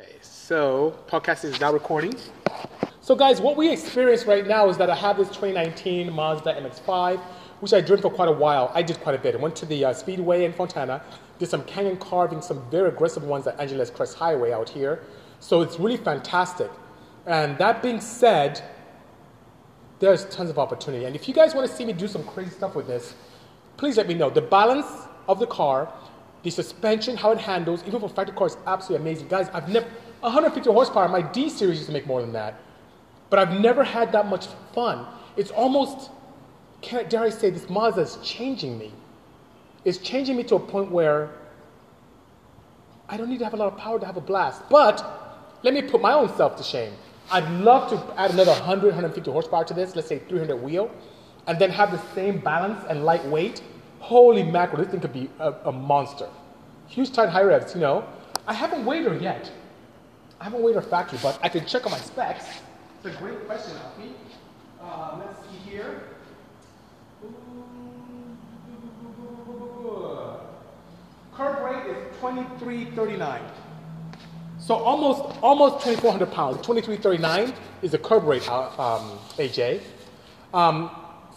Okay, so podcast is now recording. So guys, what we experience right now is that I have this 2019 Mazda MX-5, which I driven for quite a while. I did quite a bit. I went to the uh, Speedway in Fontana, did some canyon carving, some very aggressive ones at Angeles Crest Highway out here. So it's really fantastic. And that being said, there's tons of opportunity. And if you guys want to see me do some crazy stuff with this, please let me know. The balance of the car, the suspension, how it handles, even for factory car is absolutely amazing. Guys, I've never, 150 horsepower, my D series used to make more than that. But I've never had that much fun. It's almost, can, dare I say, this Mazda is changing me. It's changing me to a point where I don't need to have a lot of power to have a blast. But let me put my own self to shame. I'd love to add another 100, 150 horsepower to this, let's say 300 wheel, and then have the same balance and lightweight. Holy mackerel, this thing could be a, a monster. Huge tight high revs, you know. I haven't weighed her yet. I haven't weighed her factory, but I can check on my specs. It's a great question, Alfie. Uh, let's see here. Curb weight is 2339. So almost almost 2,400 pounds. 2339 is the curb rate, uh, um, AJ. Um,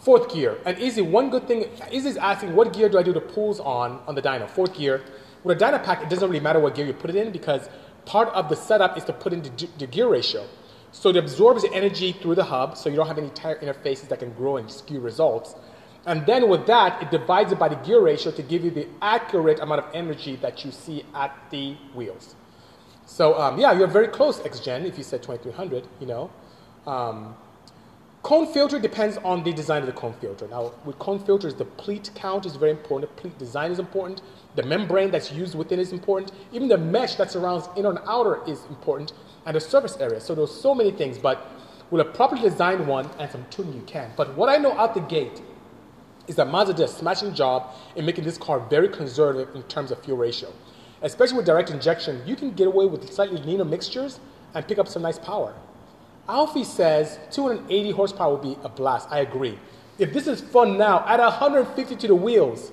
fourth gear. And Easy, one good thing, Easy is asking, what gear do I do the pulls on on the dyno? Fourth gear. With a Dynapack, it doesn't really matter what gear you put it in because part of the setup is to put in the, the gear ratio. So it absorbs the energy through the hub, so you don't have any tire interfaces that can grow and skew results. And then with that, it divides it by the gear ratio to give you the accurate amount of energy that you see at the wheels. So um, yeah, you're very close, XGen, if you said 2300, you know. Um, cone filter depends on the design of the cone filter. Now, with cone filters, the pleat count is very important. The pleat design is important. The membrane that's used within is important. Even the mesh that surrounds inner and outer is important. And the surface area. So there's so many things. But with a properly designed one and some tuning, you can. But what I know out the gate is that Mazda did a smashing job in making this car very conservative in terms of fuel ratio especially with direct injection, you can get away with slightly leaner mixtures and pick up some nice power. Alfie says 280 horsepower would be a blast. I agree. If this is fun now, at 150 to the wheels,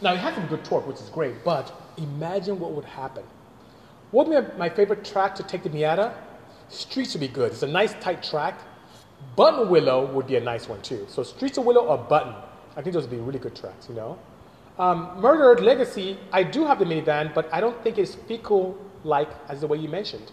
now it has some good torque, which is great, but imagine what would happen. What would be my favorite track to take the Miata? Streets would be good. It's a nice tight track. Buttonwillow would be a nice one too. So Streets of Willow or Button. I think those would be really good tracks, you know? Um, Murdered Legacy, I do have the minivan, but I don't think it's fecal like as the way you mentioned.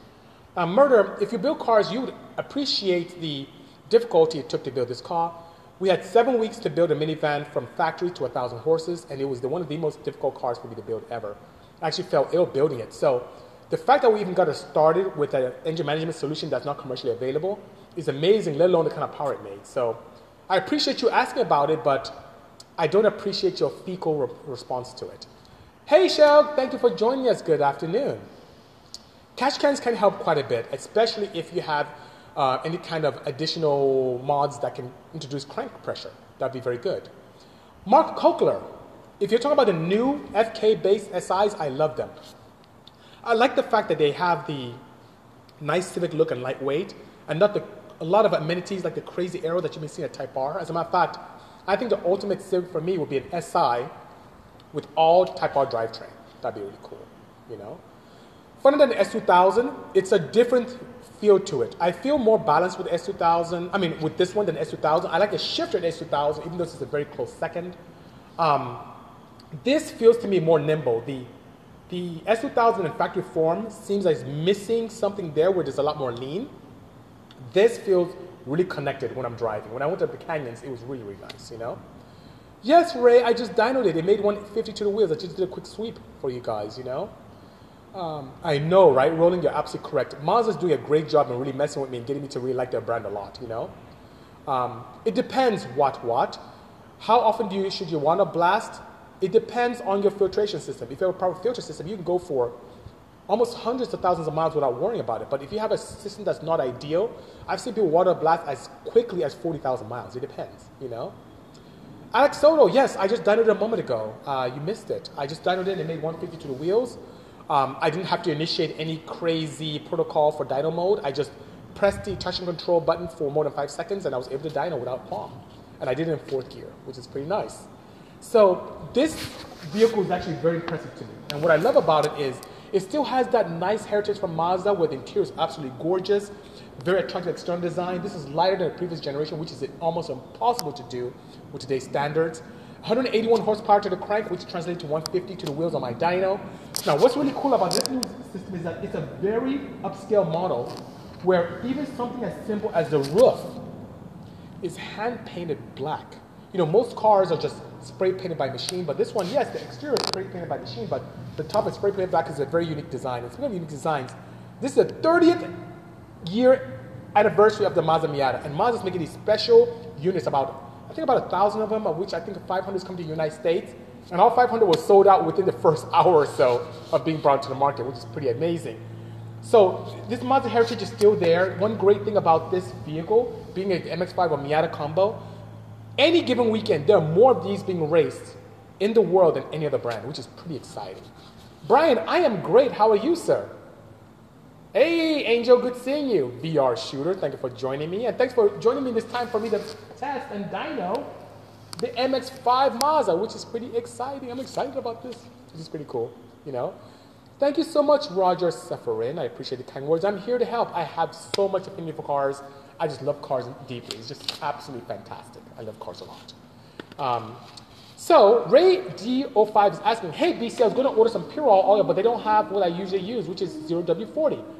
Murder, if you build cars, you would appreciate the difficulty it took to build this car. We had seven weeks to build a minivan from factory to 1,000 horses, and it was the, one of the most difficult cars for me to build ever. I actually felt ill building it. So the fact that we even got it started with an engine management solution that's not commercially available is amazing, let alone the kind of power it made. So I appreciate you asking about it, but I don't appreciate your fecal re- response to it. Hey, Shell, thank you for joining us. Good afternoon. Catch cans can help quite a bit, especially if you have uh, any kind of additional mods that can introduce crank pressure. That'd be very good. Mark Kokler, if you're talking about the new FK based SIs, I love them. I like the fact that they have the nice civic look and lightweight, and not the, a lot of amenities like the crazy aero that you may see at Type R. As a matter of fact, I think the ultimate civic for me would be an SI with all Type R drivetrain. That'd be really cool, you know? Funner than the S2000, it's a different feel to it. I feel more balanced with S2000. I mean, with this one than S2000. I like the shifter in S2000, even though this is a very close second. Um, this feels to me more nimble. The the S2000 in factory form seems like it's missing something there where there's a lot more lean. This feels really connected when I'm driving. When I went up the canyons, it was really, really nice, you know? Yes, Ray, I just dynoed it. It made 150 to the wheels. I just did a quick sweep for you guys, you know? Um, I know, right? Roland, you're absolutely correct. Mazda's doing a great job in really messing with me and getting me to really like their brand a lot, you know? Um, it depends what, what. How often do you, should you want to blast? It depends on your filtration system. If you have a proper filter system, you can go for almost hundreds of thousands of miles without worrying about it. But if you have a system that's not ideal, I've seen people water blast as quickly as 40,000 miles. It depends, you know? Alex Soto, yes, I just dynoed it a moment ago. Uh, you missed it. I just dynoed it and made 150 to the wheels. Um, I didn't have to initiate any crazy protocol for dyno mode. I just pressed the touch and control button for more than five seconds and I was able to dyno without qualm. And I did it in fourth gear, which is pretty nice. So this vehicle is actually very impressive to me. And what I love about it is It still has that nice heritage from Mazda where the interior is absolutely gorgeous, very attractive external design. This is lighter than the previous generation, which is almost impossible to do with today's standards. 181 horsepower to the crank, which translates to 150 to the wheels on my dyno. Now, what's really cool about this new system is that it's a very upscale model where even something as simple as the roof is hand painted black. You know, most cars are just spray painted by machine, but this one, yes, the exterior is spray painted by machine, but the top is spray painted black is a very unique design. It's one of unique designs. This is the 30th year anniversary of the Mazda Miata, and Mazda's making these special units about I think about a thousand of them, of which I think 500 come to the United States. And all 500 was sold out within the first hour or so of being brought to the market, which is pretty amazing. So this Mazda heritage is still there. One great thing about this vehicle, being an MX-5 or Miata combo, any given weekend, there are more of these being raced in the world than any other brand, which is pretty exciting. Brian, I am great. How are you, sir? Hey, Angel, good seeing you. VR shooter, thank you for joining me. And thanks for joining me this time for me to test and dyno the MX-5 Mazda, which is pretty exciting. I'm excited about this. This is pretty cool, you know. Thank you so much, Roger Sepharin. I appreciate the kind words. I'm here to help. I have so much opinion for cars. I just love cars deeply. It's just absolutely fantastic. I love cars a lot. Um, so Ray D05 is asking, hey BC, I was going to order some Purell oil, but they don't have what I usually use, which is 0W40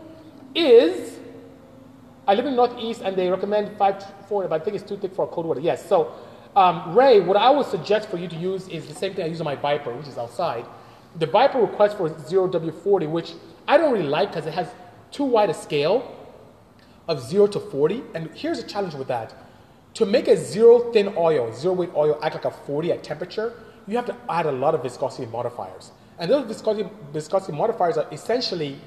is I live in Northeast and they recommend 540, but I think it's too thick for cold water. Yes. So, um, Ray, what I would suggest for you to use is the same thing I use on my Viper, which is outside. The Viper requests for 0W40, which I don't really like because it has too wide a scale of 0 to 40. And here's a challenge with that. To make a zero thin oil, zero weight oil act like a 40 at temperature, you have to add a lot of viscosity modifiers. And those viscosity, viscosity modifiers are essentially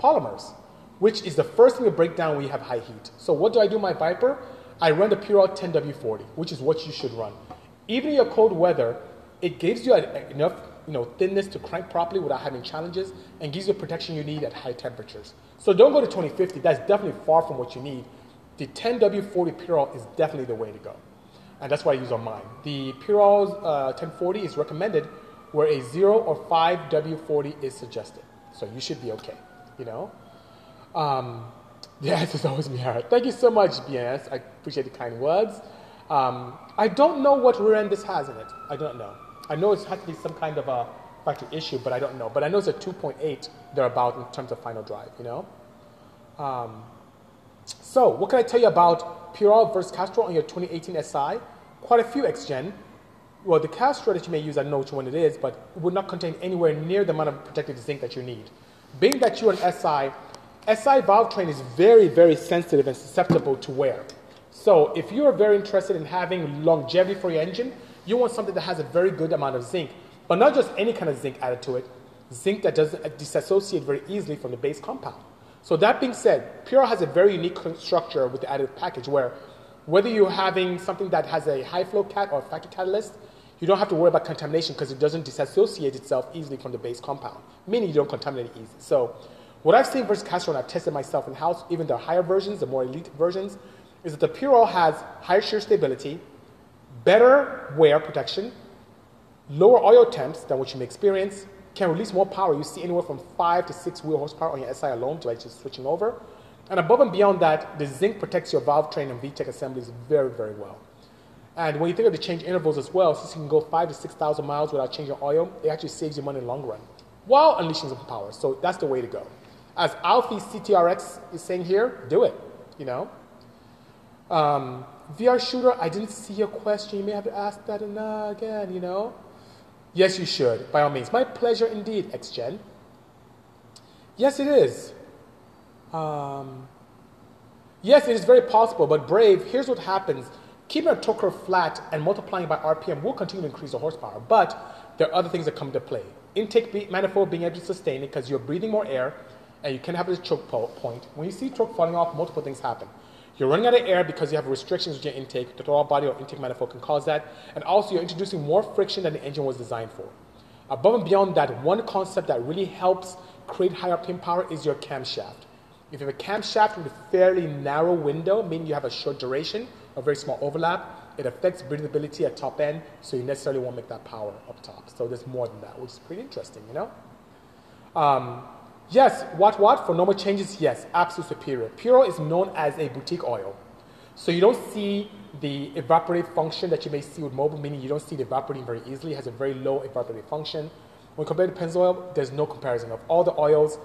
polymers which is the first thing to break down when you have high heat. So what do I do my Viper? I run the Purell 10W40, which is what you should run. Even in your cold weather, it gives you enough you know, thinness to crank properly without having challenges and gives you the protection you need at high temperatures. So don't go to 2050. That's definitely far from what you need. The 10W40 Purell is definitely the way to go. And that's what I use on mine. The Purell uh, 1040 is recommended where a 0 or 5W40 is suggested. So you should be okay, you know? Um, yes, it's always me, Thank you so much, BNS. I appreciate the kind words. Um, I don't know what rear end this has in it. I don't know. I know it has to be some kind of a factory issue, but I don't know. But I know it's a 2.8 thereabout in terms of final drive, you know? Um, so, what can I tell you about Purell versus Castrol on your 2018 SI? Quite a few X-Gen. Well, the Castrol that you may use, I don't know which one it is, but would not contain anywhere near the amount of protective zinc that you need. Being that you're an SI, SI valve train is very, very sensitive and susceptible to wear. So if you're very interested in having longevity for your engine, you want something that has a very good amount of zinc, but not just any kind of zinc added to it, zinc that doesn't uh, disassociate very easily from the base compound. So that being said, Purell has a very unique structure with the additive package where whether you're having something that has a high flow cat or a factory catalyst, you don't have to worry about contamination because it doesn't disassociate itself easily from the base compound, meaning you don't contaminate it easily. So what I've seen versus Castrol, and I've tested myself in house, even the higher versions, the more elite versions, is that the Purell has higher shear stability, better wear protection, lower oil temps than what you may experience, can release more power. You see anywhere from five to six wheel horsepower on your SI alone by just switching over. And above and beyond that, the zinc protects your valve train and VTEC assemblies very, very well. And when you think of the change intervals as well, since you can go five to 6,000 miles without changing oil, it actually saves you money in the long run while unleashing some power. So that's the way to go as Alfie CTRX is saying here, do it, you know. Um, VR shooter, I didn't see your question. You may have to ask that again, you know. Yes, you should, by all means. My pleasure indeed, XGen. Yes, it is. Um, yes, it is very possible, but Brave, here's what happens. Keeping a torque flat and multiplying by RPM will continue to increase the horsepower, but there are other things that come into play. Intake manifold being able to sustain it because you're breathing more air, and you can have this choke point. When you see choke falling off, multiple things happen. You're running out of air because you have restrictions with your intake. The throttle body or intake manifold can cause that. And also, you're introducing more friction than the engine was designed for. Above and beyond that, one concept that really helps create higher pin power is your camshaft. If you have a camshaft with a fairly narrow window, meaning you have a short duration, a very small overlap, it affects breathability at top end, so you necessarily won't make that power up top. So there's more than that, which is pretty interesting, you know? Um, Yes, what what? For normal changes, yes, absolute superior. Puro is known as a boutique oil. So you don't see the evaporative function that you may see with Mobil, meaning you don't see it evaporating very easily. It has a very low evaporative function. When compared to Pennzoil, there's no comparison. Of all the oils,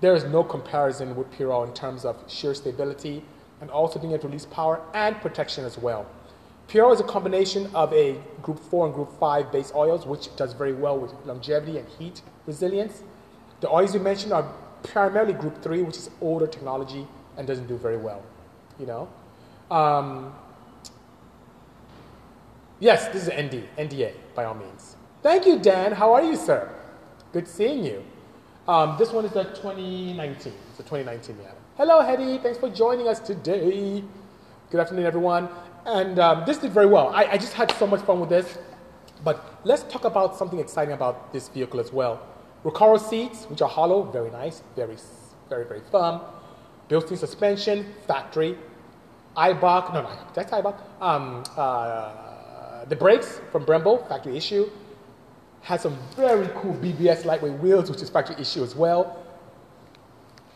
there is no comparison with Puro in terms of shear stability and also being able to release power and protection as well. Puro is a combination of a group 4 and group 5 base oils, which does very well with longevity and heat resilience. The oils you mentioned are primarily group 3, which is older technology and doesn't do very well, you know. Um, yes, this is ND, NDA, by all means. Thank you, Dan. How are you, sir? Good seeing you. Um, this one is the 2019. It's the 2019 yeah. Hello, Hetty. Thanks for joining us today. Good afternoon, everyone. And um, this did very well. I, I just had so much fun with this. But let's talk about something exciting about this vehicle as well. Recaro seats, which are hollow, very nice, very, very, very firm. Built-in suspension, factory. Eibach, no, no, that's Eibach. Um, uh, the brakes from Brembo, factory issue. Has some very cool BBS lightweight wheels, which is factory issue as well.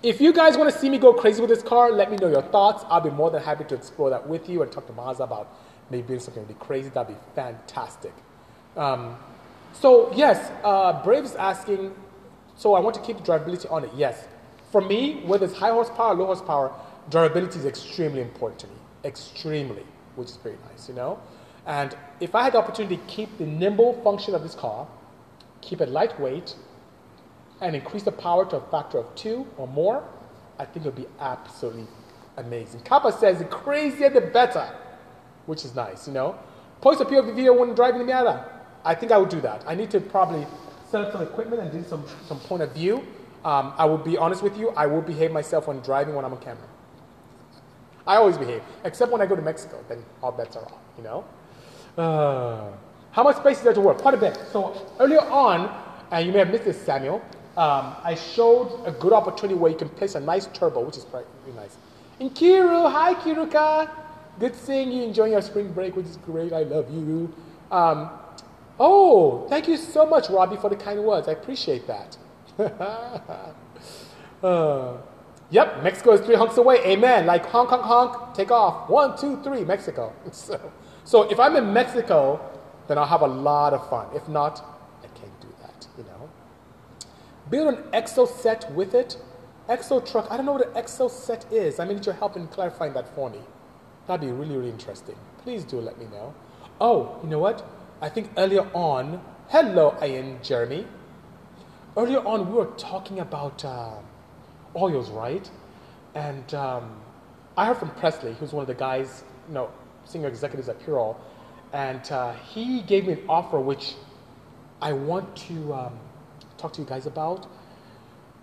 If you guys want to see me go crazy with this car, let me know your thoughts. I'll be more than happy to explore that with you and talk to Mazda about maybe doing something really crazy. That'd be fantastic. Um, so yes, uh, Brave is asking. So I want to keep the drivability on it. Yes, for me, whether it's high horsepower, low horsepower, durability is extremely important to me. Extremely, which is very nice, you know. And if I had the opportunity to keep the nimble function of this car, keep it lightweight, and increase the power to a factor of two or more, I think it would be absolutely amazing. Kappa says the crazier the better, which is nice, you know. Post a POV video when driving the Miata. I think I would do that. I need to probably set up some equipment and do some, some point of view. Um, I will be honest with you, I will behave myself when driving when I'm on camera. I always behave, except when I go to Mexico, then all bets are off, you know? Uh, how much space is there to work? Quite a bit. So earlier on, and you may have missed this, Samuel, um, I showed a good opportunity where you can place a nice turbo, which is pretty nice. In Kiru, hi Kiruka. Good seeing you, enjoying your spring break, which is great. I love you. Um, oh, thank you so much, Robbie, for the kind words. I appreciate that. uh, yep, Mexico is three honks away. Amen. Like honk, honk, honk, take off. One, two, three, Mexico. So, so if I'm in Mexico, then I'll have a lot of fun. If not, I can't do that, you know. Build an exo set with it. Exo truck, I don't know what an exo set is. I need your help in clarifying that for me. That'd be really, really interesting. Please do let me know. Oh, you know what? I think earlier on, hello, Ian Jeremy. Earlier on, we were talking about uh, oils, right? And um, I heard from Presley, who's one of the guys, you know, senior executives at Purell, and uh, he gave me an offer which I want to um, talk to you guys about.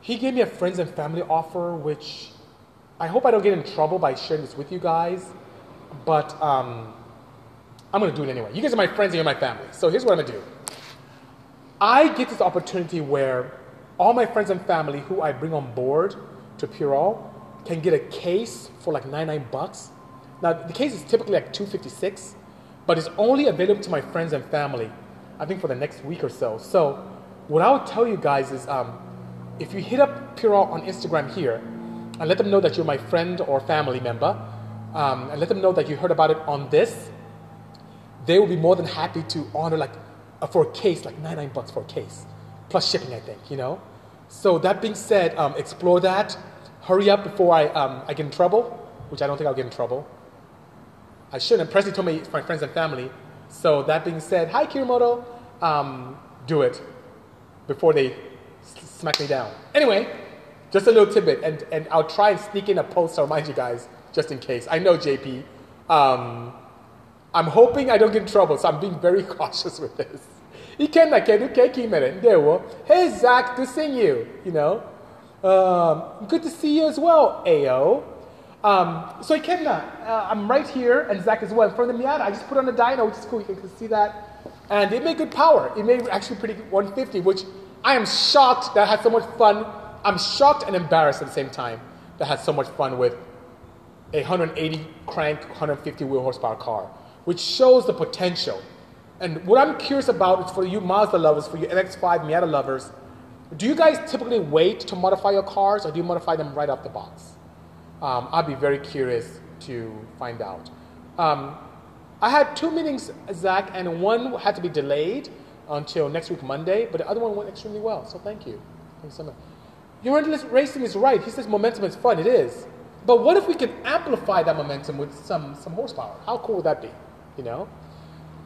He gave me a friends and family offer, which I hope I don't get in trouble by sharing this with you guys, but um, I'm gonna do it anyway. You guys are my friends and you're my family. So here's what I'm gonna do. I get this opportunity where all my friends and family who I bring on board to Purell can get a case for like 99 bucks. Now the case is typically like 256, but it's only available to my friends and family, I think for the next week or so. So what I would tell you guys is um, if you hit up Purell on Instagram here and let them know that you're my friend or family member, um, and let them know that you heard about it on this, they will be more than happy to honor like uh, for a case, like 99 bucks for a case, plus shipping, I think, you know? So that being said, um, explore that. Hurry up before I, um, I get in trouble, which I don't think I'll get in trouble. I shouldn't. Presley told me my friends and family. So that being said, hi Kirimoto, um, do it before they smack me down. Anyway, just a little tidbit, and, and I'll try and sneak in a post to remind you guys, just in case. I know JP. I'm hoping I don't get in trouble, so I'm being very cautious with this. Hey Zach, good seeing you. You know, um, good to see you as well, Ao. Um, so Ikenna, uh, I'm right here, and Zach as well. From the Miata, I just put on the dyno, which is cool. You can see that, and it made good power. It made actually pretty 150, which I am shocked that I had so much fun. I'm shocked and embarrassed at the same time that I had so much fun with a 180 crank, 150 wheel horsepower car, which shows the potential. And what I'm curious about is for you Mazda lovers, for you MX-5 Miata lovers, Do you guys typically wait to modify your cars or do you modify them right off the box? Um, I'd be very curious to find out. Um, I had two meetings, Zach, and one had to be delayed until next week, Monday, but the other one went extremely well. So thank you. Thanks so much. Your endless racing is right. He says momentum is fun. It is. But what if we can amplify that momentum with some, some horsepower? How cool would that be? You know?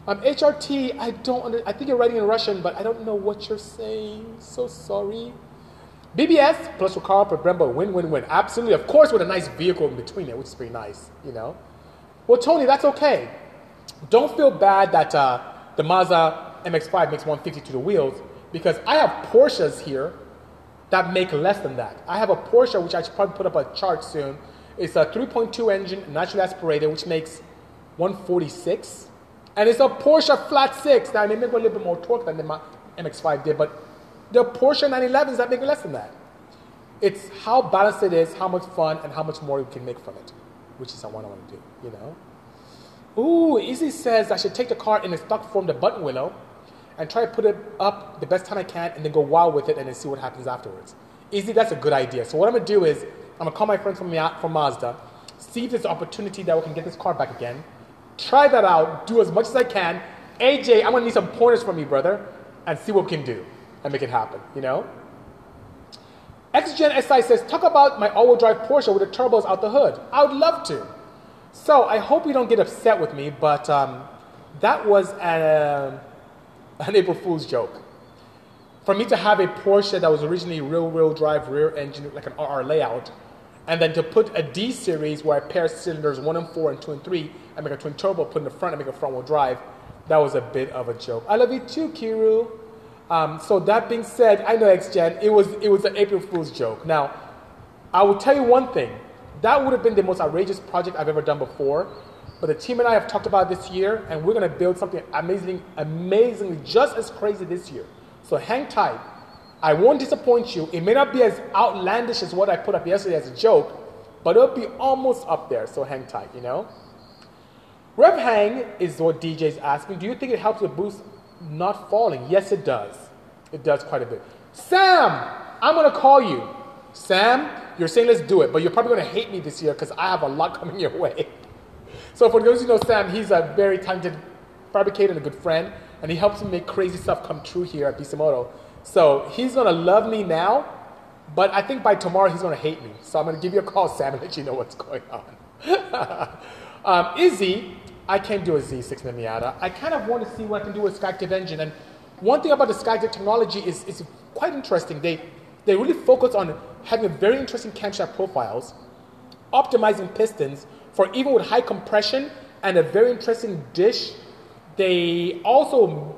Um, HRT, I don't under, I think you're writing in Russian, but I don't know what you're saying. So sorry. BBS plus your car per Brembo, win, win, win. Absolutely. Of course, with a nice vehicle in between it, which is pretty nice, you know? Well, Tony, that's okay. Don't feel bad that uh, the Mazda MX-5 makes 150 to the wheels because I have Porsches here that make less than that. I have a Porsche, which I should probably put up a chart soon. It's a 3.2 engine, naturally aspirated, which makes 146. And it's a Porsche flat six. Now, it may make a little bit more torque than the MX-5 did, but the Porsche 911s that make less than that. It's how balanced it is, how much fun, and how much more you can make from it, which is what I want to do, you know? Ooh, Easy says I should take the car in a stock form, the Buttonwillow, and try to put it up the best time I can and then go wild with it and then see what happens afterwards. Easy, that's a good idea. So what I'm gonna do is I'm gonna call my friends from, from Mazda, see if there's an opportunity that we can get this car back again, try that out, do as much as I can. AJ, I'm gonna need some pointers from you, brother, and see what we can do and make it happen, you know? XGen SI says, talk about my all-wheel drive Porsche with the turbos out the hood. I would love to. So I hope you don't get upset with me, but um, that was a, an April Fool's joke. For me to have a Porsche that was originally rear-wheel drive, rear engine, like an RR layout, and then to put a D series where I pair cylinders one and four and two and three, and make a twin turbo, put in the front and make a front-wheel drive, that was a bit of a joke. I love you too, Kiru. Um, so that being said, I know XGen, it was it was an April Fool's joke. Now, I will tell you one thing that would have been the most outrageous project I've ever done before. But the team and I have talked about this year, and we're going to build something amazing, amazingly just as crazy this year. So hang tight. I won't disappoint you. It may not be as outlandish as what I put up yesterday as a joke, but it'll be almost up there. So hang tight, you know? Rev hang is what DJ's asking. Do you think it helps with boost not falling? Yes, it does. It does quite a bit. Sam, I'm to call you. Sam, you're saying let's do it, but you're probably to hate me this year because I have a lot coming your way. So for those who know Sam, he's a very talented fabricator and a good friend, and he helps me make crazy stuff come true here at Bisimoto. So he's to love me now, but I think by tomorrow he's to hate me. So I'm to give you a call, Sam, and let you know what's going on. um, Izzy, I can't do a Z6 Miata. I kind of want to see what I can do with Skyactiv engine. And one thing about the Skyactiv technology is, is quite interesting. They, they really focus on having very interesting camshaft profiles, optimizing pistons for even with high compression and a very interesting dish. They also,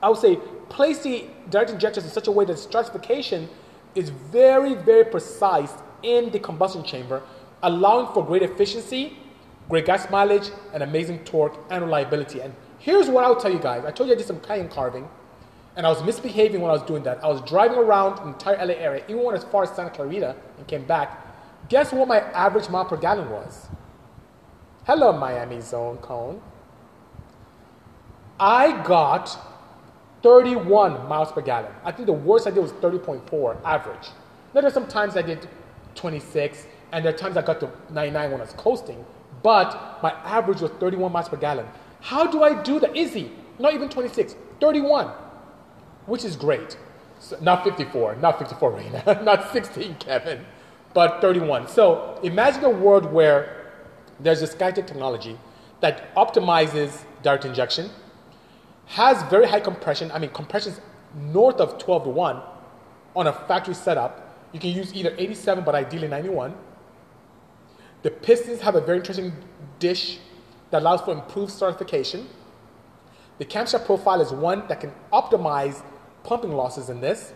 I would say, place the direct injectors in such a way that stratification is very, very precise in the combustion chamber, allowing for great efficiency, great gas mileage, and amazing torque and reliability. And here's what I'll tell you guys. I told you I did some cayenne carving and I was misbehaving when I was doing that. I was driving around the entire LA area, even went as far as Santa Clarita and came back. Guess what my average mile per gallon was? Hello, Miami Zone Cone. I got 31 miles per gallon. I think the worst I did was 30.4 average. Now there's some times I did 26, and there are times I got to 99 when I was coasting, but my average was 31 miles per gallon. How do I do that? Easy. Not even 26, 31 which is great. So, not 54, not 54, Raina, not 16, Kevin, but 31. So imagine a world where there's this Skyactiv technology that optimizes direct injection, has very high compression. I mean, compression's north of 12 to 1 on a factory setup. You can use either 87, but ideally 91. The pistons have a very interesting dish that allows for improved certification. The camshaft profile is one that can optimize pumping losses in this.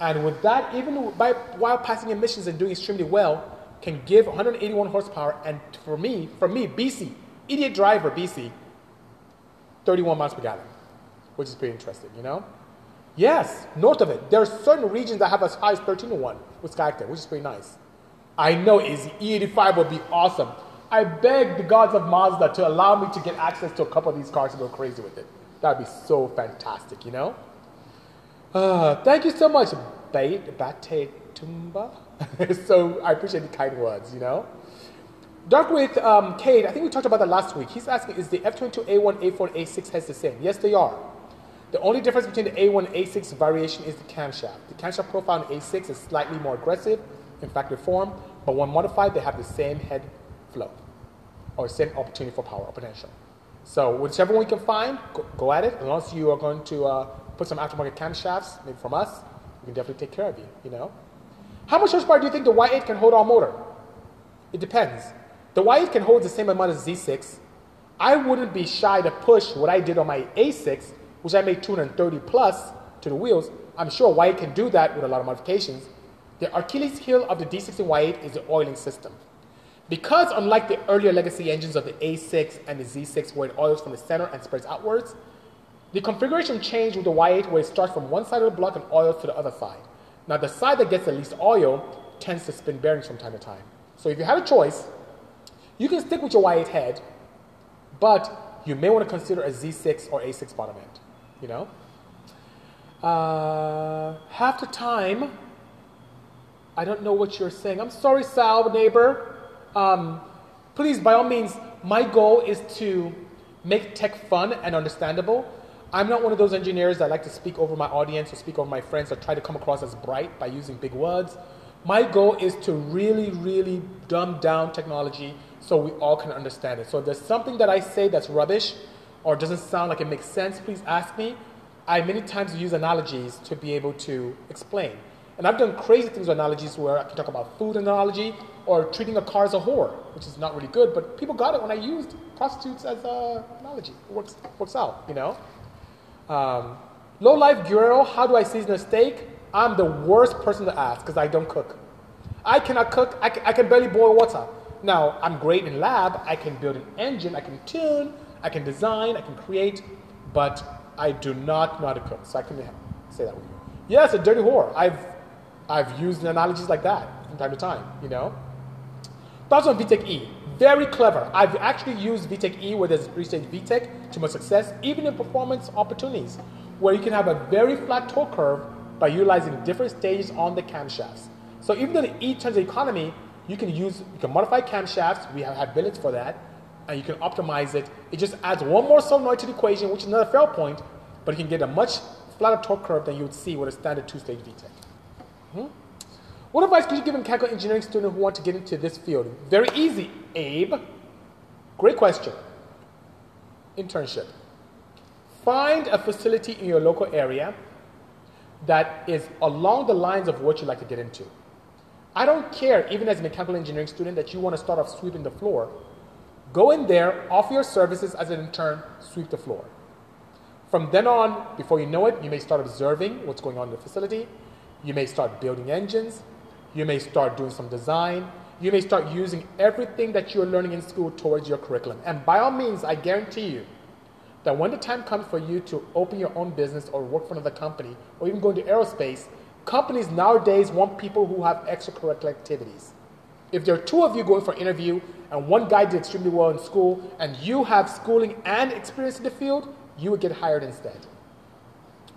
And with that, even by, while passing emissions and doing extremely well, can give 181 horsepower. And for me, for me, BC, idiot driver BC, 31 miles per gallon, which is pretty interesting, you know? Yes, north of it, there are certain regions that have as high as 13 to 1 with Skyactiv, which is pretty nice. I know Easy E85 would be awesome. I beg the gods of Mazda to allow me to get access to a couple of these cars and go crazy with it. That would be so fantastic, you know? Uh, thank you so much, Bate Bate Tumba. so I appreciate the kind words, you know. Dark with um, Cade, I think we talked about that last week. He's asking, is the F22A1, A4, and A6 heads the same? Yes, they are. The only difference between the A1 and A6 variation is the camshaft. The camshaft profile in A6 is slightly more aggressive in factory form, but when modified, they have the same head flow or same opportunity for power or potential. So whichever one you can find, go, go at it. Unless you are going to uh, put some aftermarket camshafts, maybe from us, we can definitely take care of you, you know? How much horsepower do you think the Y8 can hold on motor? It depends. The Y8 can hold the same amount as Z6. I wouldn't be shy to push what I did on my A6, which I made 230 plus to the wheels. I'm sure Y8 can do that with a lot of modifications. The Achilles heel of the D16 Y8 is the oiling system. Because unlike the earlier legacy engines of the A6 and the Z6 where it oils from the center and spreads outwards, the configuration changed with the Y8 where it starts from one side of the block and oils to the other side. Now the side that gets the least oil tends to spin bearings from time to time. So if you had a choice, you can stick with your Y8 head, but you may want to consider a Z6 or A6 bottom end, you know? Uh, half the time, I don't know what you're saying. I'm sorry, Sal, neighbor. Um, please, by all means, my goal is to make tech fun and understandable. I'm not one of those engineers that like to speak over my audience or speak over my friends or try to come across as bright by using big words. My goal is to really, really dumb down technology so we all can understand it. So if there's something that I say that's rubbish or doesn't sound like it makes sense, please ask me. I many times use analogies to be able to explain. And I've done crazy things with analogies where I can talk about food analogy or treating a car as a whore, which is not really good, but people got it when I used prostitutes as an analogy. It works, works out, you know? Um, low life Guerrero, how do I season a steak? I'm the worst person to ask because I don't cook. I cannot cook, I can, I can barely boil water. Now, I'm great in lab. I can build an engine, I can tune, I can design, I can create, but I do not know how to cook. So I can say that with you. Yes, a dirty whore. I've, I've used analogies like that from time to time, you know. Thoughts on VTEC E. Very clever. I've actually used VTEC E where there's three-stage VTEC to much success, even in performance opportunities, where you can have a very flat torque curve by utilizing different stages on the camshafts. So even though the E turns the economy, you can use, you can modify camshafts. We have had billets for that, and you can optimize it. It just adds one more solenoid to the equation, which is another fail point, but you can get a much flatter torque curve than you would see with a standard two-stage VTEC. What advice could you give a mechanical engineering student who want to get into this field? Very easy, Abe. Great question. Internship. Find a facility in your local area that is along the lines of what you like to get into. I don't care, even as a mechanical engineering student, that you want to start off sweeping the floor. Go in there, offer your services as an intern, sweep the floor. From then on, before you know it, you may start observing what's going on in the facility. You may start building engines. You may start doing some design. You may start using everything that you're learning in school towards your curriculum. And by all means, I guarantee you that when the time comes for you to open your own business or work for another company or even go into aerospace, companies nowadays want people who have extracurricular activities. If there are two of you going for an interview and one guy did extremely well in school and you have schooling and experience in the field, you would get hired instead.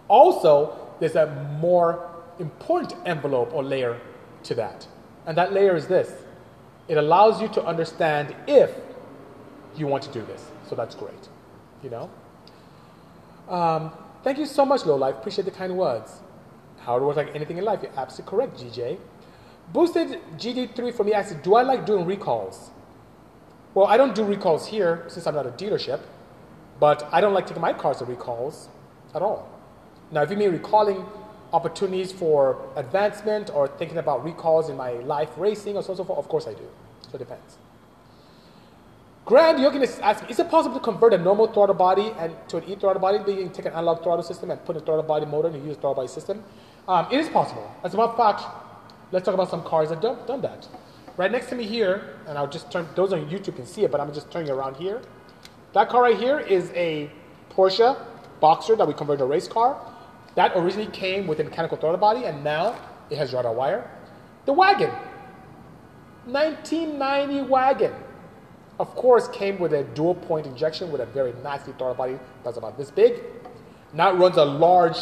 Also, there's a more important envelope or layer to that. And that layer is this it allows you to understand if you want to do this. So that's great. You know? Um, thank you so much, Low Life. Appreciate the kind words. How to work like anything in life. You're absolutely correct, GJ. Boosted GD3 for me asks, do I like doing recalls? Well, I don't do recalls here since I'm not a dealership, but I don't like taking my cars to recalls at all. Now, if you mean recalling opportunities for advancement or thinking about recalls in my life racing or so so forth, of course I do. So it depends. Grand Yogan is asking, is it possible to convert a normal throttle body and to an e-throttle body? You can take an analog throttle system and put a throttle body motor and use a throttle body system. Um, it is possible. As a matter of fact, let's talk about some cars that have done that. Right next to me here, and I'll just turn, those on YouTube can see it, but I'm just turning around here. That car right here is a Porsche Boxster that we converted to a race car. That originally came with a mechanical throttle body, and now it has rudder wire. The wagon, 1990 wagon, of course, came with a dual point injection with a very nasty throttle body that's about this big. Now it runs a large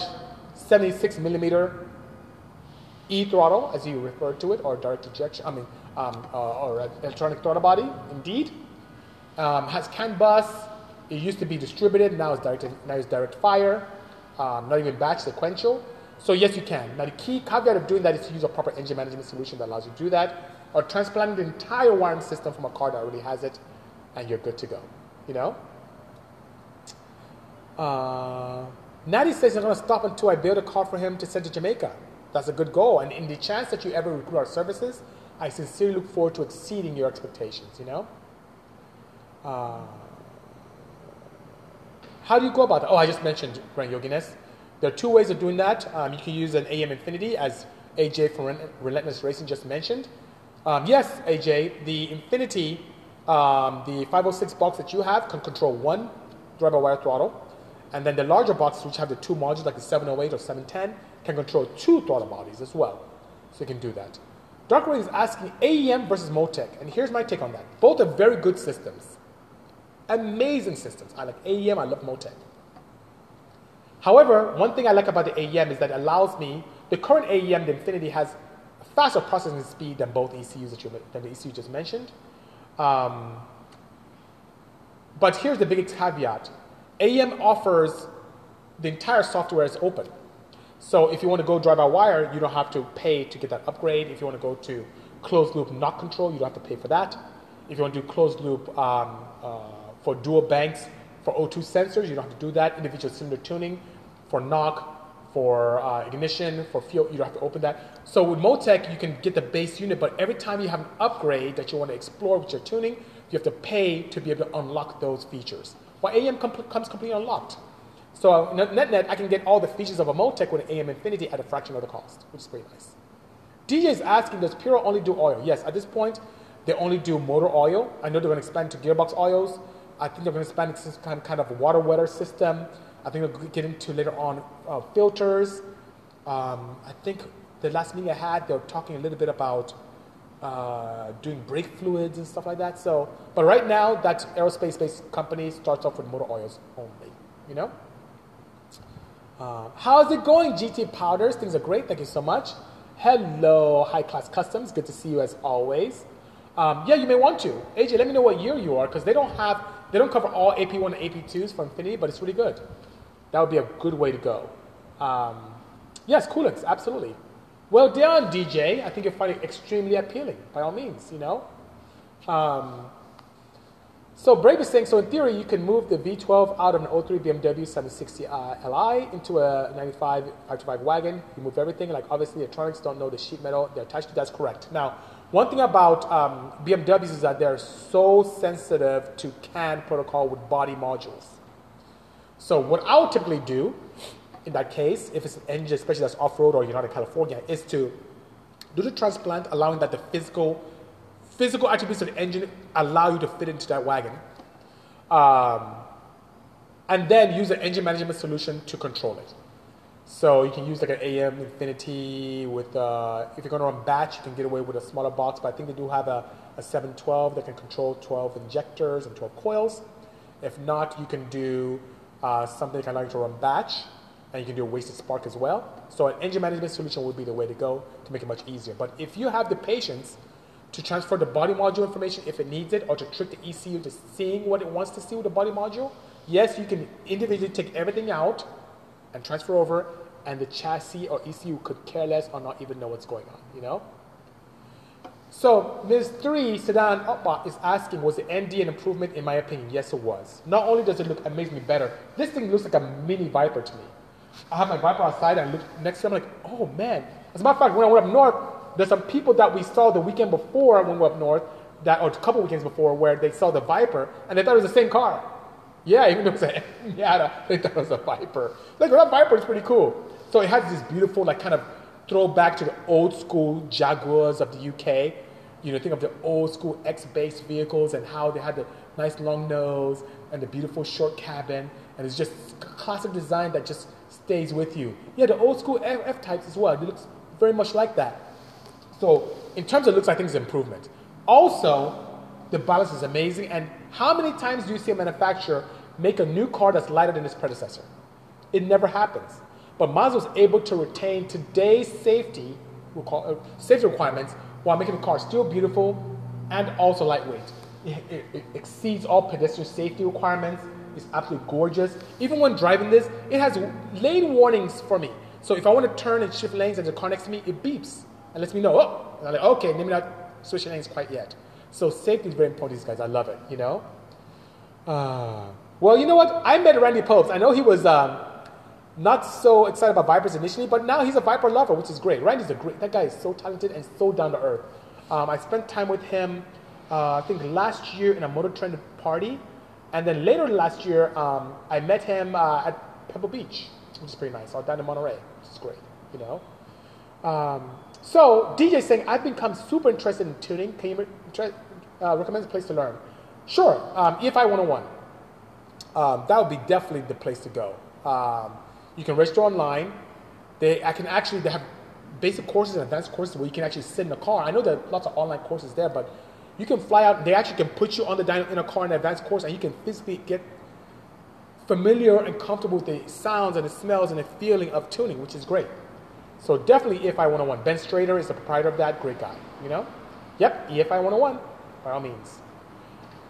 76 millimeter E throttle, as you refer to it, or direct injection, I mean, um, uh, or electronic throttle body, indeed. Um, has CAN bus. It used to be distributed, now it's direct, now it's direct fire, um, not even batch, sequential. So yes, you can. Now the key caveat of doing that is to use a proper engine management solution that allows you to do that, or transplant the entire wiring system from a car that already has it, and you're good to go. You know. Uh, Natty says he's going to stop until I build a car for him to send to Jamaica. That's a good goal. And in the chance that you ever recruit our services, I sincerely look forward to exceeding your expectations, you know? Uh, how do you go about that? Oh, I just mentioned Grand Yoginess. There are two ways of doing that. Um, you can use an AEM Infinity, as AJ from Relentless Racing just mentioned. Um, yes, AJ, the Infinity, um, the 506 box that you have can control one drive-by-wire throttle. And then the larger boxes, which have the two modules, like the 708 or 710, can control two throttle bodies as well. So you can do that. Dark Ray is asking AEM versus Motec, and here's my take on that. Both are very good systems. Amazing systems. I like AEM, I love Motec. However, one thing I like about the AEM is that it allows me, the current AEM, the Infinity, has a faster processing speed than both ECUs that you, than the ECU just mentioned. Um, but here's the big caveat. AEM offers the entire software is open. So if you want to go drive-by-wire, you don't have to pay to get that upgrade. If you want to go to closed loop knock control, you don't have to pay for that. If you want to do closed loop um, uh, for dual banks for O2 sensors, you don't have to do that. Individual cylinder tuning for knock, for uh, ignition, for fuel, you don't have to open that. So with Motec, you can get the base unit, but every time you have an upgrade that you want to explore with your tuning, you have to pay to be able to unlock those features. While AEM com- comes completely unlocked. So net net, I can get all the features of a Motec with an AEM Infinity at a fraction of the cost, which is pretty nice. DJ is asking, does Puro only do oil? Yes, at this point, they only do motor oil. I know they're going to expand to gearbox oils. I think they're going to expand to some kind of water wetter system. I think they'll get into later on uh, filters. Um, I think the last meeting I had, they were talking a little bit about uh, doing brake fluids and stuff like that. So, but right now, that aerospace-based company starts off with motor oils only. You know. Uh, how's it going, GT Powders? Things are great. Thank you so much. Hello, High Class Customs. Good to see you as always. Um, yeah, you may want to. AJ, let me know what year you are because they don't have, they don't cover all AP1 and AP2s for Infinity, but it's really good. That would be a good way to go. Um, yes, coolants, absolutely. Well done, DJ. I think you'll find it extremely appealing, by all means, you know. Um, so Brave is saying, so in theory, you can move the V12 out of an 03 BMW 760 uh, Li into a 95 525 wagon. You move everything. Like obviously, the electronics don't know the sheet metal they're attached to. That's correct. Now, one thing about um, BMWs is that they're so sensitive to CAN protocol with body modules. So what I would typically do in that case, if it's an engine, especially that's off-road or you're not in California, is to do the transplant, allowing that the physical physical attributes of the engine allow you to fit into that wagon. Um, and then use an engine management solution to control it. So you can use like an AEM Infinity with, uh, if you're going to run batch, you can get away with a smaller box, but I think they do have a, a 712 that can control 12 injectors and 12 coils. If not, you can do uh, something can allow you to run batch, and you can do a wasted spark as well. So an engine management solution would be the way to go to make it much easier. But if you have the patience to transfer the body module information if it needs it, or to trick the ECU to seeing what it wants to see with the body module, yes, you can individually take everything out and transfer over, and the chassis or ECU could care less or not even know what's going on, you know? So, Ms. 3, Sedan Oppa is asking, was the ND an improvement? In my opinion, yes, it was. Not only does it look amazingly better, this thing looks like a mini Viper to me. I have my Viper outside and I look next to it, I'm like, oh man. As a matter of fact, when I went up north, there's some people that we saw the weekend before when we were up north, that or a couple weekends before, where they saw the Viper and they thought it was the same car. Yeah, even though it was a Miata, they thought it was a Viper. Like that Viper is pretty cool. So it has this beautiful, like kind of throwback to the old school Jaguars of the UK. You know, think of the old school X-based vehicles and how they had the nice long nose and the beautiful short cabin, and it's just classic design that just stays with you. Yeah, the old school F types as well. It looks very much like that. So in terms of looks, I think it's an improvement. Also, the balance is amazing. And how many times do you see a manufacturer make a new car that's lighter than its predecessor? It never happens. but Mazda was able to retain today's safety, uh, safety requirements while making the car still beautiful and also lightweight. It, it, it exceeds all pedestrian safety requirements. It's absolutely gorgeous. Even when driving this, it has lane warnings for me. So if I want to turn and shift lanes and the car next to me, it beeps and lets me know, oh, and I'm like, okay, maybe not switching lanes quite yet. So safety is very important, these guys. I love it, you know? Uh, well, you know what? I met Randy Pobst. I know he was um, not so excited about Vipers initially, but now he's a Viper lover, which is great. Randy's a great, that guy is so talented and so down to earth. Um, I spent time with him, uh, I think last year in a Motor Trend party. And then later last year, um, I met him uh, at Pebble Beach, which is pretty nice, or down in Monterey, which is great, you know? Um, so DJ saying, I've become super interested in tuning. Can you uh, recommend a place to learn? Sure, um, EFI 101. Um, that would be definitely the place to go. Um, you can register online. They, I can actually, they have basic courses and advanced courses where you can actually sit in a car. I know there are lots of online courses there, but you can fly out. They actually can put you on the dyno in a car in an advanced course, and you can physically get familiar and comfortable with the sounds and the smells and the feeling of tuning, which is great. So definitely EFI 101. Ben Strader is the proprietor of that. Great guy, you know? Yep, EFI 101, by all means.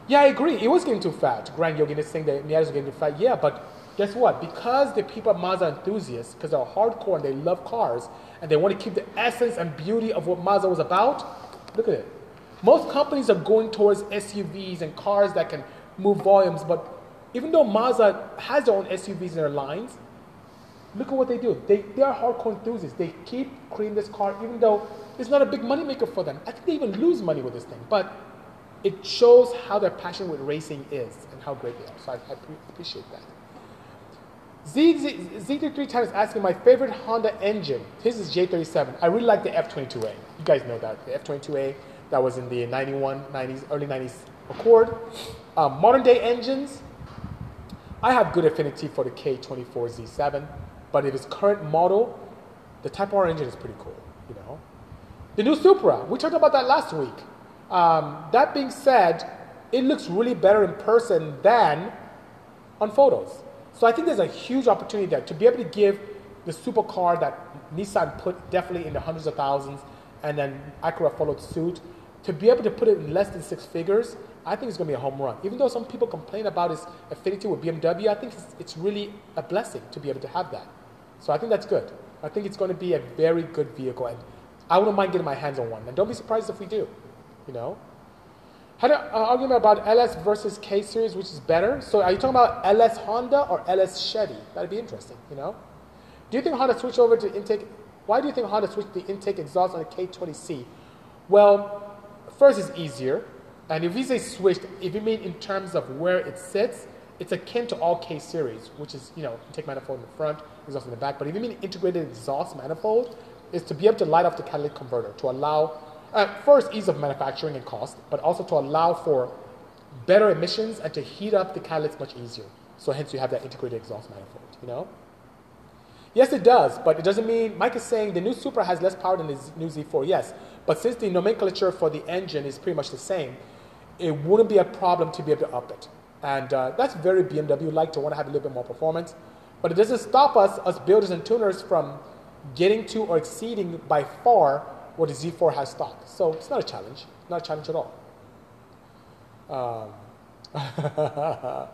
Yeah, I agree. It was getting too fat. Grand Yogi is saying that Miata is getting too fat. Yeah, but guess what? Because the people are Mazda enthusiasts, because they're hardcore and they love cars, and they want to keep the essence and beauty of what Mazda was about, look at it. Most companies are going towards SUVs and cars that can move volumes, but even though Mazda has their own SUVs in their lines, Look at what they do. They, they are hardcore enthusiasts. They keep creating this car even though it's not a big money maker for them. I think they even lose money with this thing. But it shows how their passion with racing is and how great they are. So I, I appreciate that. Z3310 is asking my favorite Honda engine. His is J37. I really like the F22A. You guys know that. The F22A that was in the 91, 90s, early 90s Accord. Um, modern day engines, I have good affinity for the K24Z7. But it's current model, the Type R engine is pretty cool, you know. The new Supra, we talked about that last week. Um, that being said, it looks really better in person than on photos. So I think there's a huge opportunity there to be able to give the supercar that Nissan put definitely in the hundreds of thousands, and then Acura followed suit, to be able to put it in less than six figures I think it's going to be a home run. Even though some people complain about its affinity with BMW, I think it's, it's really a blessing to be able to have that. So I think that's good. I think it's going to be a very good vehicle, and I wouldn't mind getting my hands on one. And don't be surprised if we do. You know, had an uh, argument about LS versus K series, which is better. So are you talking about LS Honda or LS Chevy? That'd be interesting. You know, do you think Honda switched over to intake? Why do you think Honda switched the intake exhaust on the K20C? Well, first it's easier, and if we say switched, if you mean in terms of where it sits, it's akin to all K series, which is you know intake manifold in the front, exhaust in the back. But if you mean integrated exhaust manifold, is to be able to light off the catalytic converter to allow uh, first ease of manufacturing and cost, but also to allow for better emissions and to heat up the catalyst much easier. So hence you have that integrated exhaust manifold. You know. Yes, it does, but it doesn't mean Mike is saying the new Supra has less power than the new Z4. Yes, but since the nomenclature for the engine is pretty much the same, it wouldn't be a problem to be able to up it. And uh, that's very BMW like to want to have a little bit more performance. But it doesn't stop us, us builders and tuners, from getting to or exceeding by far what the Z4 has stock. So it's not a challenge, not a challenge at all. Um,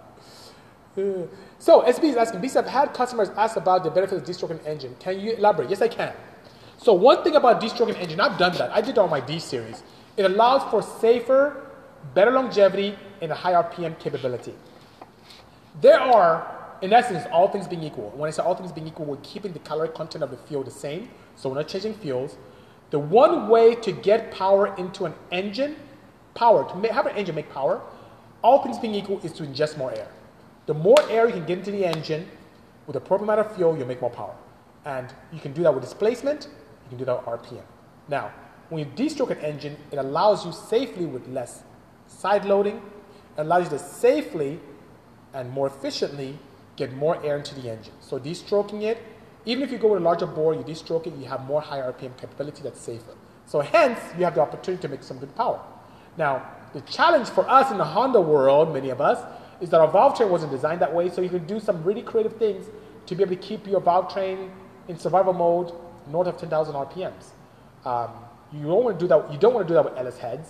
so SB is asking, BC, I've had customers ask about the benefits of de-stroking engine. Can you elaborate? Yes, I can. So one thing about de-stroking engine, I've done that. I did it on my D series. It allows for safer better longevity, and a high RPM capability. There are, in essence, all things being equal. When I say all things being equal, we're keeping the caloric content of the fuel the same, so we're not changing fuels. The one way to get power into an engine, power, to make, have an engine make power, all things being equal, is to ingest more air. The more air you can get into the engine with a proper amount of fuel, you'll make more power. And you can do that with displacement, you can do that with RPM. Now, when you de-stroke an engine, it allows you safely with less Side loading it allows you to safely and more efficiently get more air into the engine. So de-stroking it, even if you go with a larger bore, you de-stroke it, you have more high RPM capability that's safer. So hence, you have the opportunity to make some good power. Now, the challenge for us in the Honda world, many of us, is that our valve train wasn't designed that way, so you can do some really creative things to be able to keep your valve train in survival mode north of 10,000 RPMs. Um, you don't want to do that. You don't want to do that with LS heads.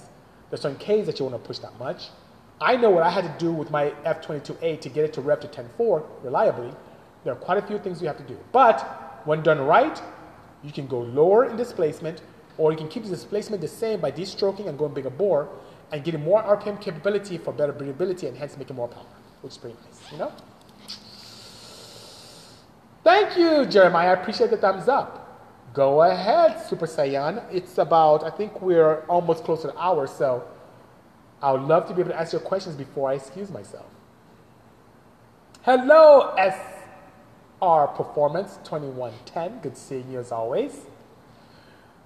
There's certain Ks that you want to push that much. I know what I had to do with my F22A to get it to rev to 10.4 reliably. There are quite a few things you have to do. But when done right, you can go lower in displacement, or you can keep the displacement the same by destroking and going bigger bore and getting more RPM capability for better breathability and hence making more power, which is pretty nice, you know? Thank you, Jeremiah. I appreciate the thumbs up. Go ahead, Super Saiyan. It's about, I think we're almost close to an hour, so I would love to be able to answer your questions before I excuse myself. Hello, SR Performance 2110. Good seeing you as always.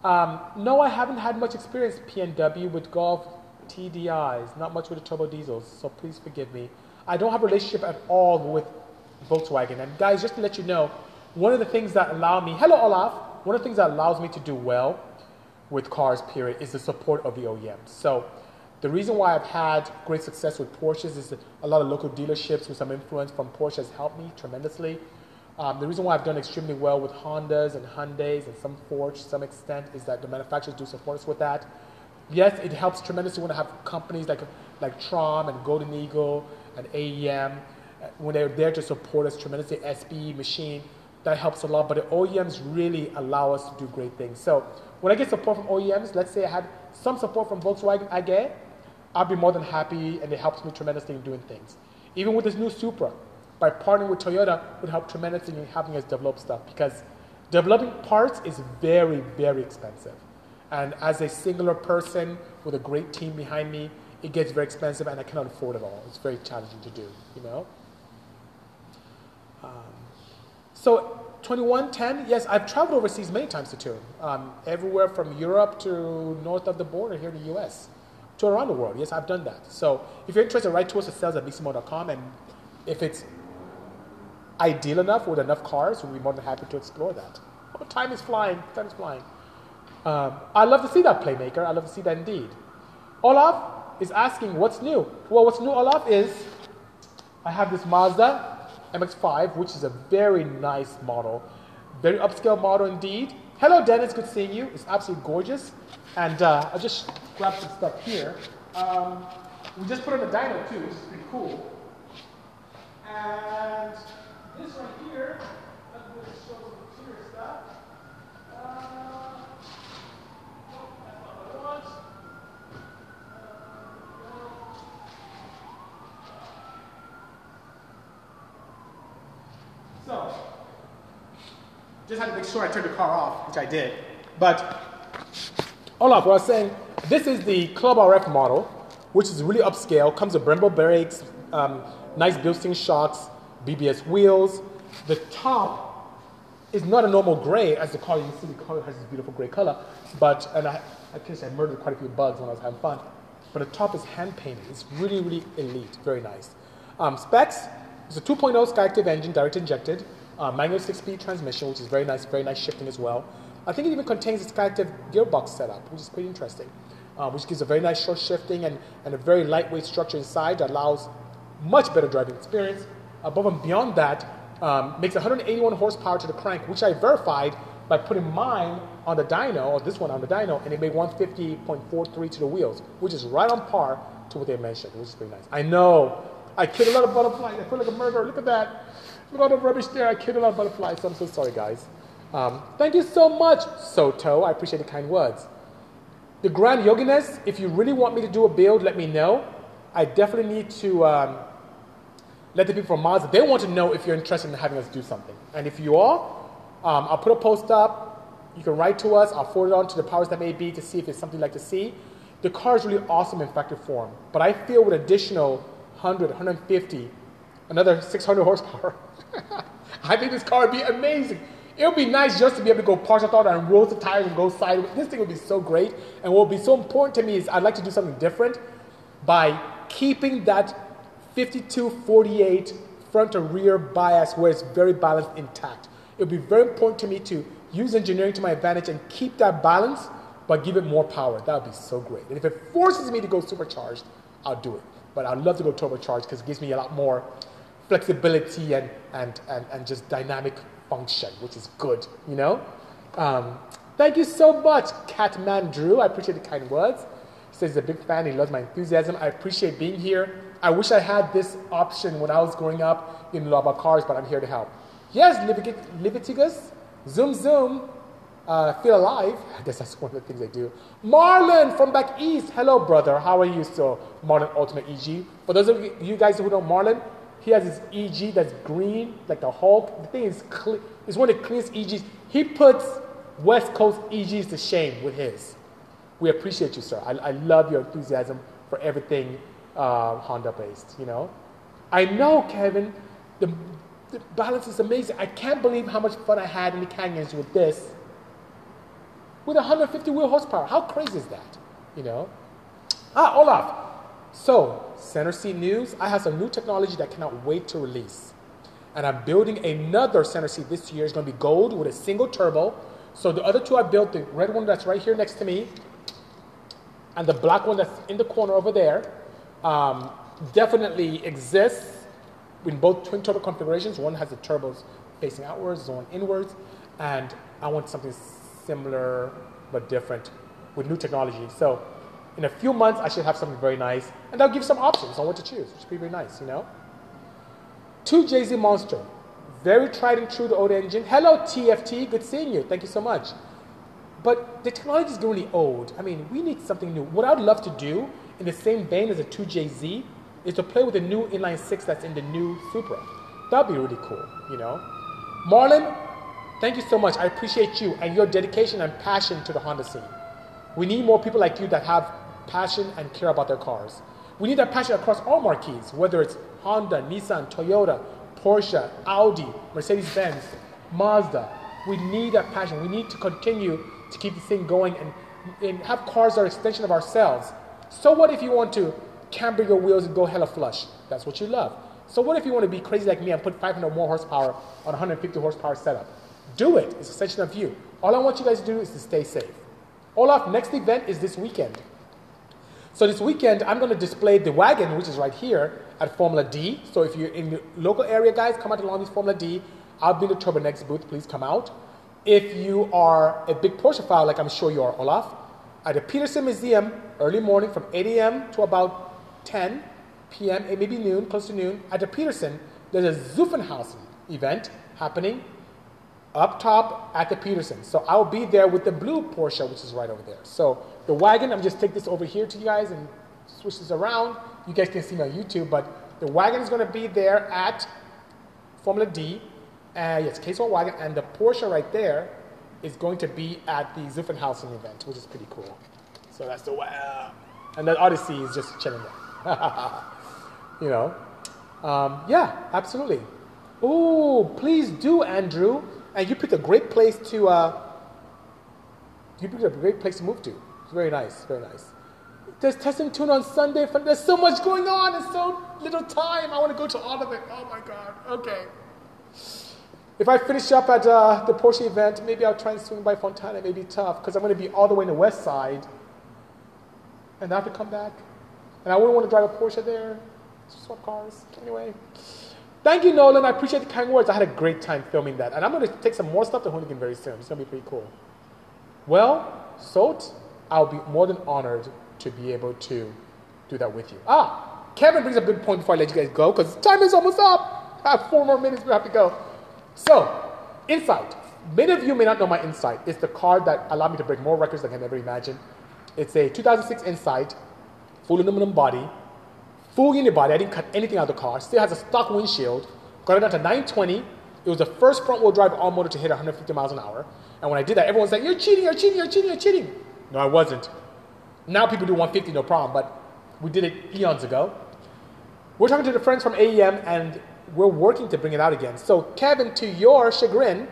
Um, no, I haven't had much experience PNW with Golf TDIs, not much with the turbo diesels, so please forgive me. I don't have a relationship at all with Volkswagen. And guys, just to let you know, one of the things that allow me, hello Olaf, one of the things that allows me to do well with cars, period, is the support of the OEMs. So the reason why I've had great success with Porsches is that a lot of local dealerships with some influence from Porsche has helped me tremendously. Um, the reason why I've done extremely well with Hondas and Hyundais and some Ford to some extent is that the manufacturers do support us with that. Yes, it helps tremendously when I have companies like, like Trom and Golden Eagle and AEM, uh, when they're there to support us tremendously, SB, Machine, that helps a lot. But the OEMs really allow us to do great things. So when I get support from OEMs, let's say I had some support from Volkswagen I get, I'll be more than happy and it helps me tremendously in doing things. Even with this new Supra, by partnering with Toyota would help tremendously in having us develop stuff because developing parts is very, very expensive. And as a singular person with a great team behind me, it gets very expensive and I cannot afford it all. It's very challenging to do, you know? Um, so 2110, yes, I've traveled overseas many times to tune, um, everywhere from Europe to north of the border here in the US, to around the world. Yes, I've done that. So if you're interested, write to us at sales at bisimoto.com, and if it's ideal enough with enough cars, we'll be more than happy to explore that. Oh, time is flying, time is flying. Um, I love to see that playmaker, I love to see that indeed. Olaf is asking, what's new? Well, what's new, Olaf, is I have this Mazda MX-5, which is a very nice model, very upscale model indeed. Hello, Dennis. Good seeing you. It's absolutely gorgeous. And uh, I'll just grab some stuff here. Um, we just put on a dyno too, which is pretty cool. And this right here, I'm going to show some interior stuff. Uh, oh, that's not what I want. So, just had to make sure I turned the car off, which I did. But, Olaf, what I was saying, this is the Club RF model, which is really upscale, comes with Brembo brakes, um, nice Bilstein shocks, BBS wheels. The top is not a normal gray, as the car, you see the car has this beautiful gray color, but, and I, I guess I murdered quite a few bugs when I was having fun, but the top is hand painted. It's really, really elite, very nice. Um, specs, it's a 2.0 Skyactiv engine, direct injected, uh, manual six-speed transmission, which is very nice, very nice shifting as well. I think it even contains a Skyactiv gearbox setup, which is pretty interesting, uh, which gives a very nice short shifting and, and a very lightweight structure inside that allows much better driving experience. Above and beyond that, um, makes 181 horsepower to the crank, which I verified by putting mine on the dyno, or this one on the dyno, and it made 150.43 to the wheels, which is right on par to what they mentioned, which is pretty nice. I know I killed a lot of butterflies. I feel like a murderer. Look at that. At all the rubbish there. I killed a lot of butterflies. I'm so sorry, guys. Um, thank you so much, Soto. I appreciate the kind words. The Grand Yoginess, if you really want me to do a build, let me know. I definitely need to um, let the people from Mazda, they want to know if you're interested in having us do something. And if you are, um, I'll put a post up. You can write to us. I'll forward it on to the powers that may be to see if it's something you'd like to see. The car is really awesome in factory form, but I feel with additional 100, 150, another 600 horsepower, I think this car would be amazing. It would be nice just to be able to go partial throttle and roll the tires and go sideways. This thing would be so great. And what would be so important to me is I'd like to do something different by keeping that 52-48 front to rear bias where it's very balanced intact. It would be very important to me to use engineering to my advantage and keep that balance, but give it more power. That would be so great. And if it forces me to go supercharged, I'll do it. But I'd love to go turbocharged because it gives me a lot more flexibility and, and, and, and just dynamic function, which is good, you know? Um, thank you so much, Catman Drew. I appreciate the kind words. He says he's a big fan. He loves my enthusiasm. I appreciate being here. I wish I had this option when I was growing up in law about cars, but I'm here to help. Yes, Leviticus, zoom, zoom, uh, feel alive. I guess that's one of the things I do. Marlon from back east. Hello, brother. How are you? So, Marlon Ultimate EG. For those of you guys who know Marlon, he has his EG that's green, like the Hulk. The thing is, clean. it's one of the cleanest EGs. He puts West Coast EGs to shame with his. We appreciate you, sir. I, I love your enthusiasm for everything uh, Honda based, you know? I know, Kevin, the, the balance is amazing. I can't believe how much fun I had in the canyons with this. With 150 wheel horsepower. How crazy is that? You know? Ah, Olaf. So, center seat news. I have some new technology that cannot wait to release. And I'm building another center seat this year. It's going to be gold with a single turbo. So the other two I built, the red one that's right here next to me, and the black one that's in the corner over there, um, definitely exists in both twin turbo configurations. One has the turbos facing outwards, the one inwards, and I want something similar but different with new technology. So in a few months, I should have something very nice, and I'll give some options on what to choose, which should be very nice, you know. Two JZ Monster, very tried and true the old engine. Hello TFT, good seeing you. Thank you so much. But the technology is really old. I mean, we need something new. What I'd love to do in the same vein as a 2JZ is to play with the new inline six that's in the new Supra. That'd be really cool, you know. Marlon, thank you so much. I appreciate you and your dedication and passion to the Honda scene. We need more people like you that have passion and care about their cars. We need that passion across all marquees, whether it's Honda, Nissan, Toyota, Porsche, Audi, Mercedes Benz, Mazda. We need that passion. We need to continue to keep the thing going and, and have cars that are extension of ourselves so what if you want to camber your wheels and go hella flush? That's what you love. So what if you want to be crazy like me and put 500 more horsepower on 150 horsepower setup? Do it. It's a extension of you. All I want you guys to do is to stay safe. Olaf, next event is this weekend. So this weekend, I'm going to display the wagon, which is right here at Formula D. So if you're in the local area, guys, come out along Long Beach Formula D. I'll be in the Turbo Next booth. Please come out. If you are a big Porsche file, like I'm sure you are, Olaf, at the Petersen Museum early morning from 8 a.m. to about 10 p.m., maybe noon, close to noon. At the Petersen, there's a Zuffenhausen event happening up top at the Petersen. So I'll be there with the blue Porsche, which is right over there. So the wagon, I'm just take this over here to you guys and switch this around. You guys can see me on YouTube, but the wagon is going to be there at Formula D. Uh, yes, K-Swap wagon, and the Porsche right there is going to be at the Zuffenhausen event, which is pretty cool. So that's the wow. And then Odyssey is just chilling there. you know? Um, yeah, absolutely. Oh, please do, Andrew. And you picked a great place to. Uh, you picked a great place to move to. It's very nice, very nice. There's testing tune on Sunday. There's so much going on and so little time. I want to go to all of it. Oh my God. Okay. If I finish up at uh, the Porsche event, maybe I'll try and swing by Fontana. It may be tough because I'm going to be all the way in the west side and I have to come back. And I wouldn't want to drive a Porsche there. Swap cars. Anyway. Thank you, Nolan. I appreciate the kind words. I had a great time filming that. And I'm going to take some more stuff to Hoonigan very soon. It's going to be pretty cool. Well, Sot, I'll be more than honored to be able to do that with you. Ah, Kevin brings up a good point before I let you guys go because time is almost up. I have four more minutes. We have to go. So, Insight. Many of you may not know my Insight. It's the car that allowed me to break more records than I can ever imagine. It's a 2006 Insight, full aluminum body, full unibody. body. I didn't cut anything out of the car. Still has a stock windshield. Got it down to 920. It was the first front wheel drive all motor to hit 150 miles an hour. And when I did that, everyone's like, You're cheating, you're cheating, you're cheating, you're cheating. No, I wasn't. Now people do 150, no problem, but we did it eons ago. We're talking to the friends from AEM, and we're working to bring it out again. So, Kevin, to your chagrin,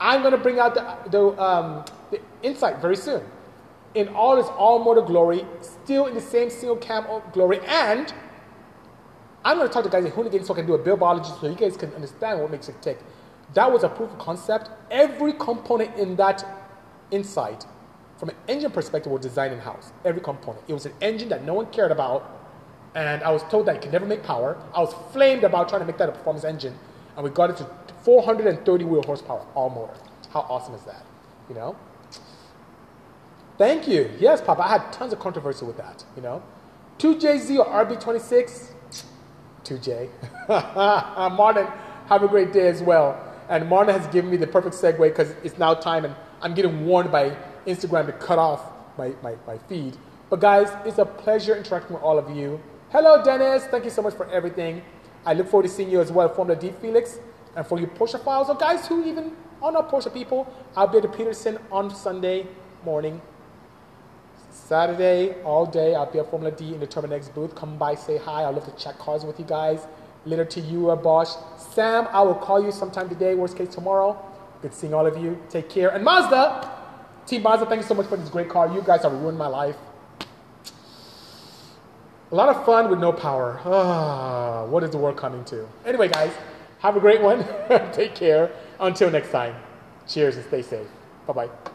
I'm going to bring out the, the, um, the Insight very soon in all its all motor glory, still in the same single cam glory. And I'm going to talk to guys at Hoonigan so I can do a build biology so you guys can understand what makes it tick. That was a proof of concept. Every component in that Insight, from an engine perspective, was designed in house. Every component. It was an engine that no one cared about, and I was told that it could never make power. I was flamed about trying to make that a performance engine, and we got it to 430 wheel horsepower all motor. How awesome is that? You know. Thank you. Yes, Papa. I had tons of controversy with that. You know, 2JZ or RB26. 2J. Martin, have a great day as well. And Martin has given me the perfect segue because it's now time, and I'm getting warned by Instagram to cut off my, my, my feed. But guys, it's a pleasure interacting with all of you. Hello, Dennis. Thank you so much for everything. I look forward to seeing you as well, Formula D Felix. And for you Porsche files, or guys who even are not Porsche people, I'll be at the Petersen on Sunday morning. Saturday, all day, I'll be at Formula D in the Terminex booth. Come by, say hi. I'd love to chat cars with you guys. Later to you, uh, Bosch. Sam, I will call you sometime today, worst case tomorrow. Good seeing all of you. Take care. And Mazda, Team Mazda, thank you so much for this great car. You guys have ruined my life. A lot of fun with no power. Ah, what is the world coming to? Anyway, guys, have a great one. Take care. Until next time. Cheers and stay safe. Bye bye.